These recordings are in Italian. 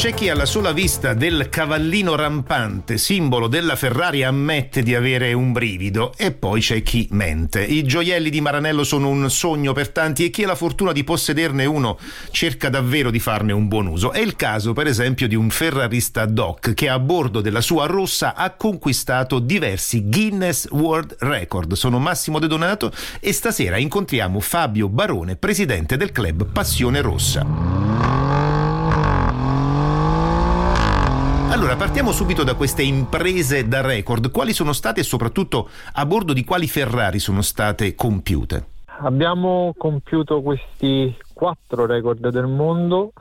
C'è chi alla sola vista del cavallino rampante, simbolo della Ferrari, ammette di avere un brivido e poi c'è chi mente. I gioielli di Maranello sono un sogno per tanti e chi ha la fortuna di possederne uno cerca davvero di farne un buon uso. È il caso per esempio di un ferrarista doc che a bordo della sua rossa ha conquistato diversi Guinness World Record. Sono Massimo De Donato e stasera incontriamo Fabio Barone, presidente del club Passione Rossa. Allora, partiamo subito da queste imprese da record. Quali sono state e soprattutto a bordo di quali Ferrari sono state compiute? Abbiamo compiuto questi quattro record del mondo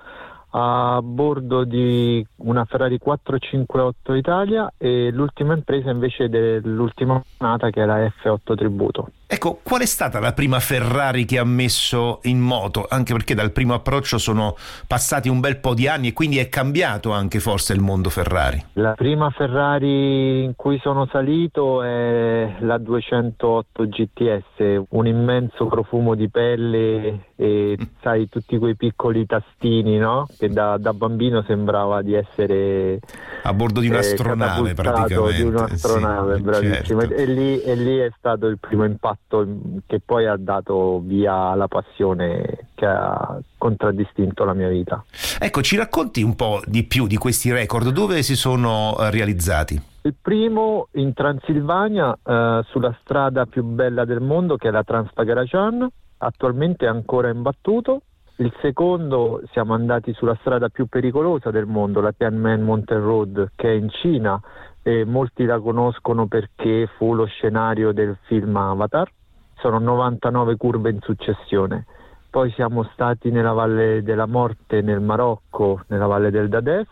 a bordo di una Ferrari 458 Italia e l'ultima impresa invece dell'ultima nata che la F8 Tributo. Ecco, qual è stata la prima Ferrari che ha messo in moto? Anche perché dal primo approccio sono passati un bel po' di anni e quindi è cambiato anche forse il mondo Ferrari. La prima Ferrari in cui sono salito è la 208 GTS, un immenso profumo di pelle e mm. sai tutti quei piccoli tastini, no? Che da, da bambino sembrava di essere a bordo di un'astronave eh, praticamente. Di un'astronave, sì, bravissimo. Certo. E, lì, e lì è stato il primo impatto fatto che poi ha dato via la passione che ha contraddistinto la mia vita. Ecco, ci racconti un po' di più di questi record, dove si sono eh, realizzati? Il primo in Transilvania, eh, sulla strada più bella del mondo, che è la Transpagarajan, attualmente è ancora imbattuto. Il secondo siamo andati sulla strada più pericolosa del mondo, la Tianmen Mountain Road, che è in Cina, e molti la conoscono perché fu lo scenario del film Avatar. Sono 99 curve in successione. Poi siamo stati nella Valle della Morte nel Marocco, nella Valle del Dades,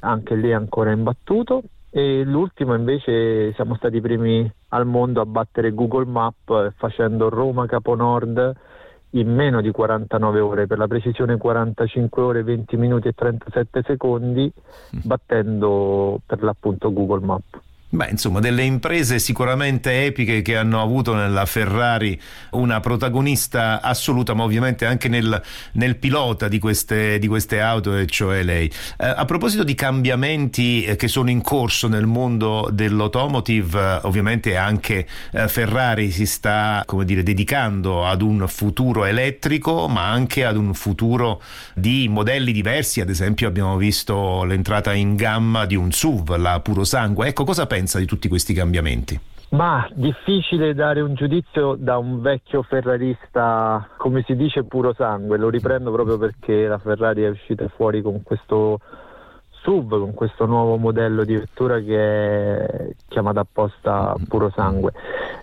anche lì ancora imbattuto. E l'ultimo invece siamo stati i primi al mondo a battere Google Map facendo Roma Capo Nord in meno di 49 ore, per la precisione 45 ore, 20 minuti e 37 secondi, mm. battendo per l'appunto Google Maps. Beh, insomma, delle imprese sicuramente epiche che hanno avuto nella Ferrari una protagonista assoluta, ma ovviamente anche nel, nel pilota di queste, di queste, auto, e cioè lei. Eh, a proposito di cambiamenti eh, che sono in corso nel mondo dell'automotive, eh, ovviamente anche eh, Ferrari si sta, come dire, dedicando ad un futuro elettrico, ma anche ad un futuro di modelli diversi. Ad esempio, abbiamo visto l'entrata in gamma di un SUV, la Puro Sangue. Ecco, cosa pensi? Pensa di tutti questi cambiamenti? Ma difficile dare un giudizio da un vecchio ferrarista, come si dice, puro sangue. Lo riprendo proprio perché la Ferrari è uscita fuori con questo sub, con questo nuovo modello di vettura che è chiamata apposta puro sangue.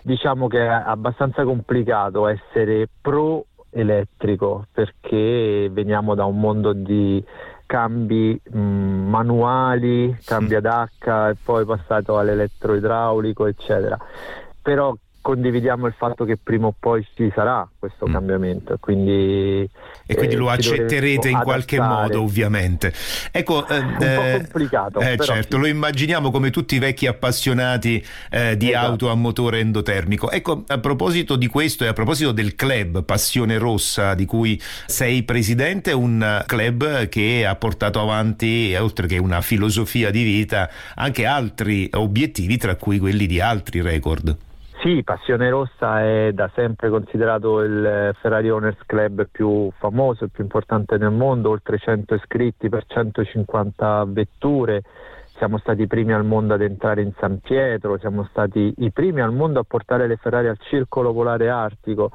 Diciamo che è abbastanza complicato essere pro elettrico perché veniamo da un mondo di cambi mh, mm, manuali, cambia d'H e poi passato all'elettroidraulico, eccetera. Però condividiamo il fatto che prima o poi ci sarà questo mm. cambiamento quindi, e quindi eh, lo accetterete in qualche modo ovviamente ecco eh, un po' eh, complicato eh, certo sì. lo immaginiamo come tutti i vecchi appassionati eh, di esatto. auto a motore endotermico ecco a proposito di questo e a proposito del club Passione Rossa di cui sei presidente un club che ha portato avanti oltre che una filosofia di vita anche altri obiettivi tra cui quelli di altri record sì, Passione Rossa è da sempre considerato il Ferrari Owners Club più famoso e più importante nel mondo, oltre 100 iscritti per 150 vetture. Siamo stati i primi al mondo ad entrare in San Pietro, siamo stati i primi al mondo a portare le Ferrari al Circolo Polare Artico.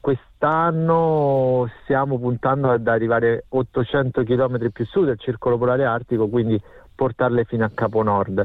Quest'anno stiamo puntando ad arrivare 800 km più su del Circolo Polare Artico, quindi portarle fino a Capo Nord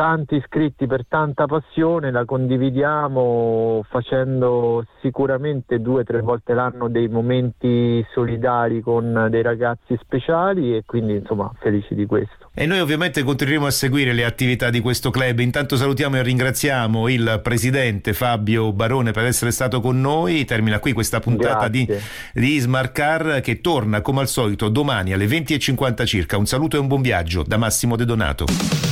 tanti iscritti per tanta passione, la condividiamo facendo sicuramente due o tre volte l'anno dei momenti solidari con dei ragazzi speciali e quindi insomma felici di questo. E noi ovviamente continueremo a seguire le attività di questo club. Intanto salutiamo e ringraziamo il presidente Fabio Barone per essere stato con noi. Termina qui questa puntata di, di Smart Car che torna come al solito domani alle 20.50 circa. Un saluto e un buon viaggio da Massimo De Donato.